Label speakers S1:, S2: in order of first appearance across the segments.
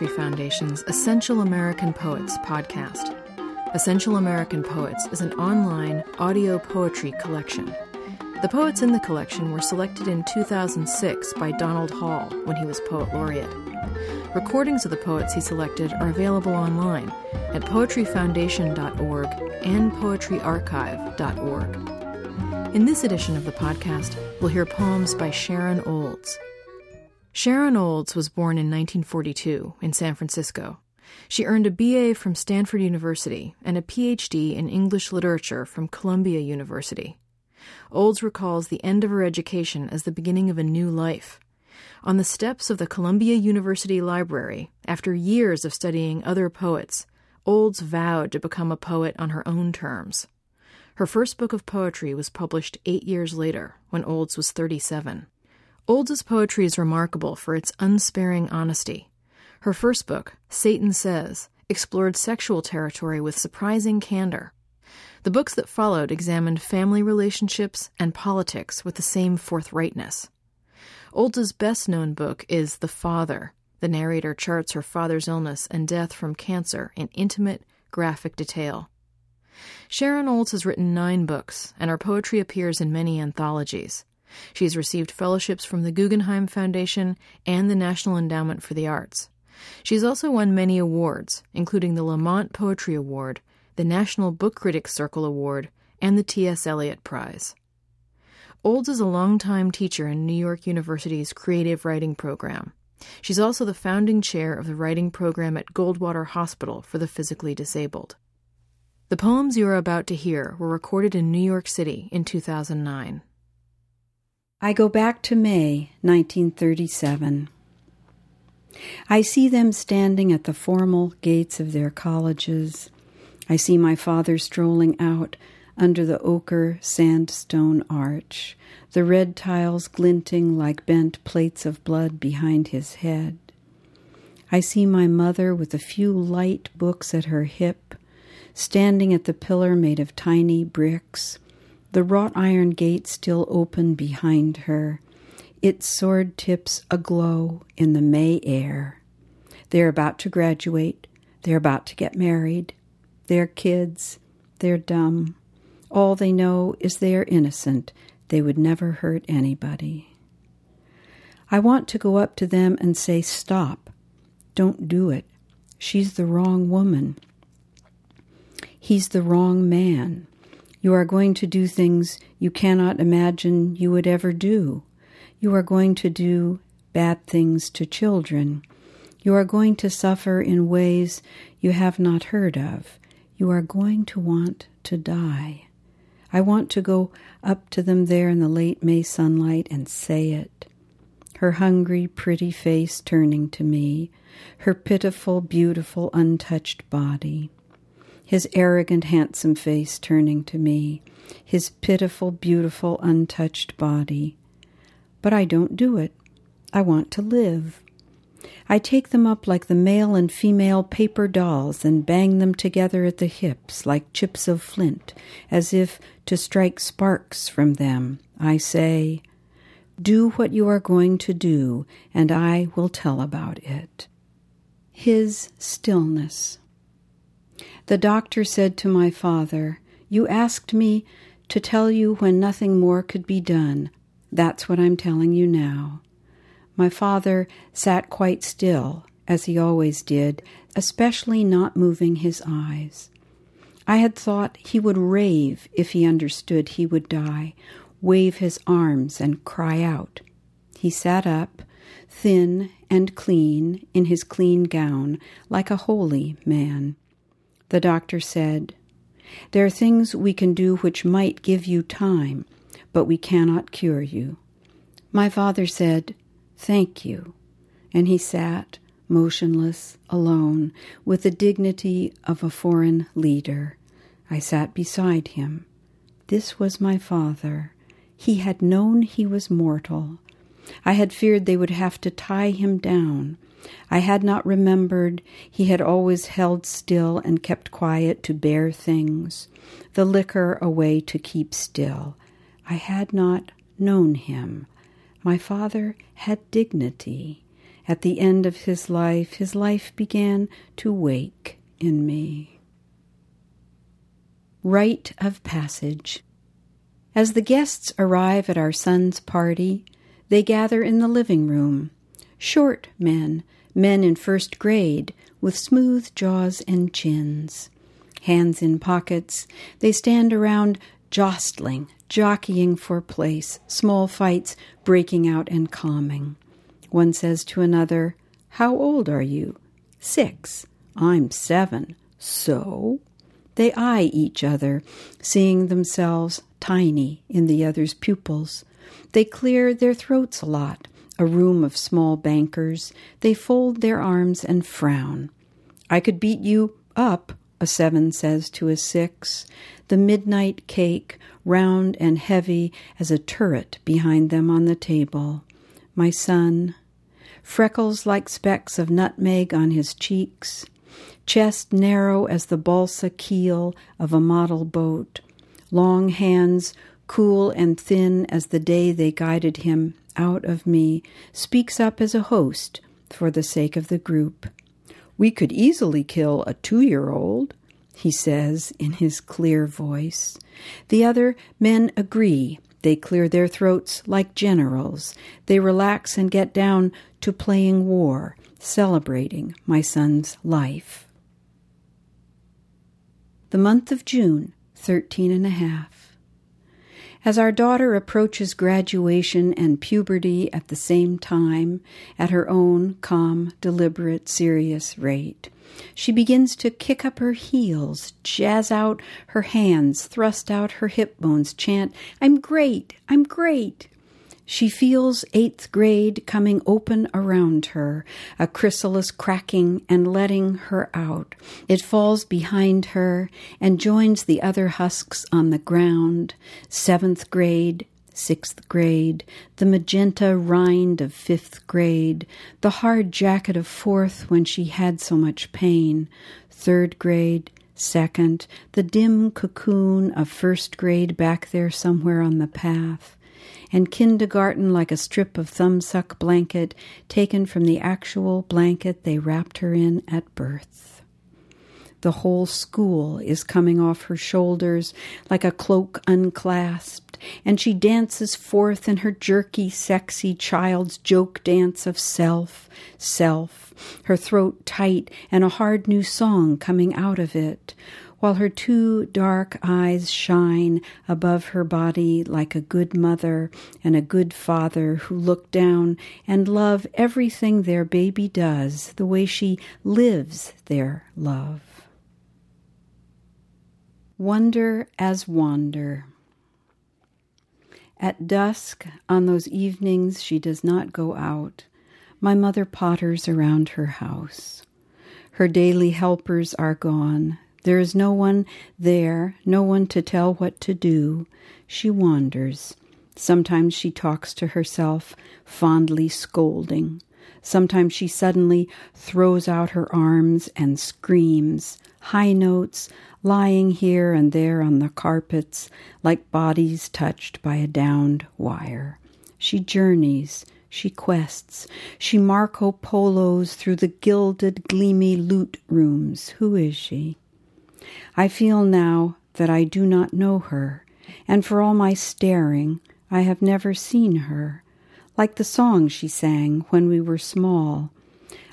S1: Poetry Foundation's Essential American Poets podcast. Essential American Poets is an online audio poetry collection. The poets in the collection were selected in 2006 by Donald Hall when he was Poet Laureate. Recordings of the poets he selected are available online at poetryfoundation.org and poetryarchive.org. In this edition of the podcast, we'll hear poems by Sharon Olds. Sharon Olds was born in 1942 in San Francisco. She earned a BA from Stanford University and a PhD in English literature from Columbia University. Olds recalls the end of her education as the beginning of a new life. On the steps of the Columbia University Library, after years of studying other poets, Olds vowed to become a poet on her own terms. Her first book of poetry was published eight years later, when Olds was 37. Olds' poetry is remarkable for its unsparing honesty. Her first book, Satan Says, explored sexual territory with surprising candor. The books that followed examined family relationships and politics with the same forthrightness. Olds' best known book is The Father. The narrator charts her father's illness and death from cancer in intimate, graphic detail. Sharon Olds has written nine books, and her poetry appears in many anthologies. She has received fellowships from the Guggenheim Foundation and the National Endowment for the Arts. She has also won many awards, including the Lamont Poetry Award, the National Book Critics Circle Award, and the T.S. Eliot Prize. Olds is a longtime teacher in New York University's Creative Writing Program. She's also the founding chair of the writing program at Goldwater Hospital for the Physically Disabled. The poems you are about to hear were recorded in New York City in 2009.
S2: I go back to May 1937. I see them standing at the formal gates of their colleges. I see my father strolling out under the ochre sandstone arch, the red tiles glinting like bent plates of blood behind his head. I see my mother with a few light books at her hip, standing at the pillar made of tiny bricks the wrought iron gate still open behind her, its sword tips aglow in the May air. They're about to graduate. They're about to get married. They're kids. They're dumb. All they know is they are innocent. They would never hurt anybody. I want to go up to them and say, Stop. Don't do it. She's the wrong woman. He's the wrong man. You are going to do things you cannot imagine you would ever do. You are going to do bad things to children. You are going to suffer in ways you have not heard of. You are going to want to die. I want to go up to them there in the late May sunlight and say it. Her hungry, pretty face turning to me, her pitiful, beautiful, untouched body his arrogant, handsome face turning to me, his pitiful, beautiful, untouched body. But I don't do it. I want to live. I take them up like the male and female paper dolls and bang them together at the hips like chips of flint, as if to strike sparks from them. I say, Do what you are going to do, and I will tell about it. His stillness. The doctor said to my father, You asked me to tell you when nothing more could be done. That's what I'm telling you now. My father sat quite still, as he always did, especially not moving his eyes. I had thought he would rave if he understood he would die, wave his arms and cry out. He sat up, thin and clean, in his clean gown, like a holy man. The doctor said, There are things we can do which might give you time, but we cannot cure you. My father said, Thank you. And he sat, motionless, alone, with the dignity of a foreign leader. I sat beside him. This was my father. He had known he was mortal. I had feared they would have to tie him down. I had not remembered he had always held still and kept quiet to bear things, the liquor away to keep still. I had not known him. My father had dignity, At the end of his life, his life began to wake in me. Rite of Passage As the guests arrive at our son's party, they gather in the living room. Short men, men in first grade, with smooth jaws and chins. Hands in pockets, they stand around jostling, jockeying for place, small fights breaking out and calming. One says to another, How old are you? Six. I'm seven. So? They eye each other, seeing themselves tiny in the other's pupils. They clear their throats a lot, a room of small bankers. They fold their arms and frown. I could beat you up, a seven says to a six. The midnight cake, round and heavy as a turret behind them on the table. My son, freckles like specks of nutmeg on his cheeks, chest narrow as the balsa keel of a model boat, long hands cool and thin as the day they guided him out of me, speaks up as a host for the sake of the group. We could easily kill a two year old, he says in his clear voice. The other men agree they clear their throats like generals. They relax and get down to playing war, celebrating my son's life. The month of June, thirteen and a half. As our daughter approaches graduation and puberty at the same time, at her own calm, deliberate, serious rate, she begins to kick up her heels, jazz out her hands, thrust out her hip bones, chant, I'm great, I'm great. She feels eighth grade coming open around her, a chrysalis cracking and letting her out. It falls behind her and joins the other husks on the ground. Seventh grade, sixth grade, the magenta rind of fifth grade, the hard jacket of fourth when she had so much pain, third grade, second, the dim cocoon of first grade back there somewhere on the path, and kindergarten like a strip of thumbsuck blanket taken from the actual blanket they wrapped her in at birth. The whole school is coming off her shoulders like a cloak unclasped, and she dances forth in her jerky, sexy child's joke dance of self, self, her throat tight and a hard new song coming out of it, while her two dark eyes shine above her body like a good mother and a good father who look down and love everything their baby does the way she lives their love. Wonder as wander. At dusk, on those evenings she does not go out, my mother potters around her house. Her daily helpers are gone. There is no one there, no one to tell what to do. She wanders. Sometimes she talks to herself, fondly scolding. Sometimes she suddenly throws out her arms and screams, high notes, lying here and there on the carpets like bodies touched by a downed wire. She journeys, she quests, she Marco Polos through the gilded, gleamy loot rooms. Who is she? I feel now that I do not know her, and for all my staring, I have never seen her, like the song she sang when we were small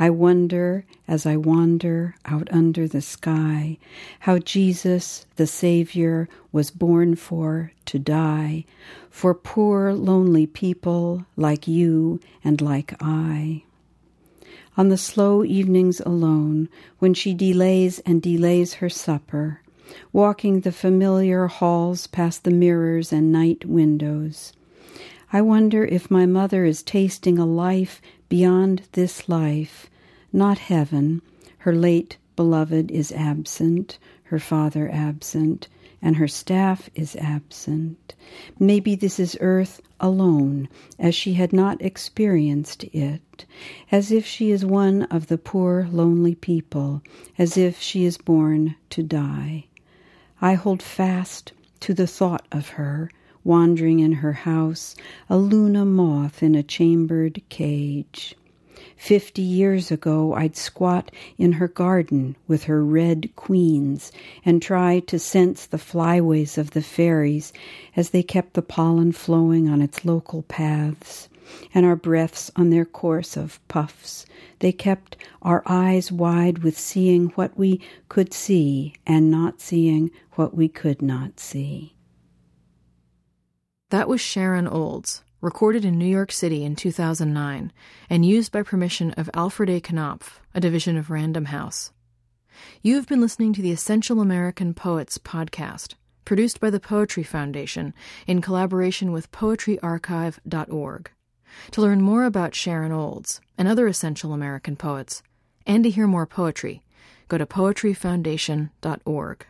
S2: I wonder as I wander out under the sky how Jesus, the Savior, was born for to die, for poor, lonely people like you and like I. On the slow evenings alone, when she delays and delays her supper, walking the familiar halls past the mirrors and night windows, I wonder if my mother is tasting a life beyond this life, not heaven. Her late beloved is absent, her father absent, and her staff is absent. Maybe this is earth alone, as she had not experienced it, as if she is one of the poor, lonely people, as if she is born to die. I hold fast to the thought of her, wandering in her house, a Luna moth in a chambered cage. Fifty years ago, I'd squat in her garden with her red queens and try to sense the flyways of the fairies as they kept the pollen flowing on its local paths and our breaths on their course of puffs. They kept our eyes wide with seeing what we could see and not seeing what we could not see.
S1: That was Sharon Olds, recorded in New York City in 2009 and used by permission of Alfred A. Knopf, a division of Random House. You have been listening to the Essential American Poets podcast, produced by the Poetry Foundation in collaboration with poetryarchive.org. To learn more about Sharon Olds and other essential American poets, and to hear more poetry, go to poetryfoundation.org.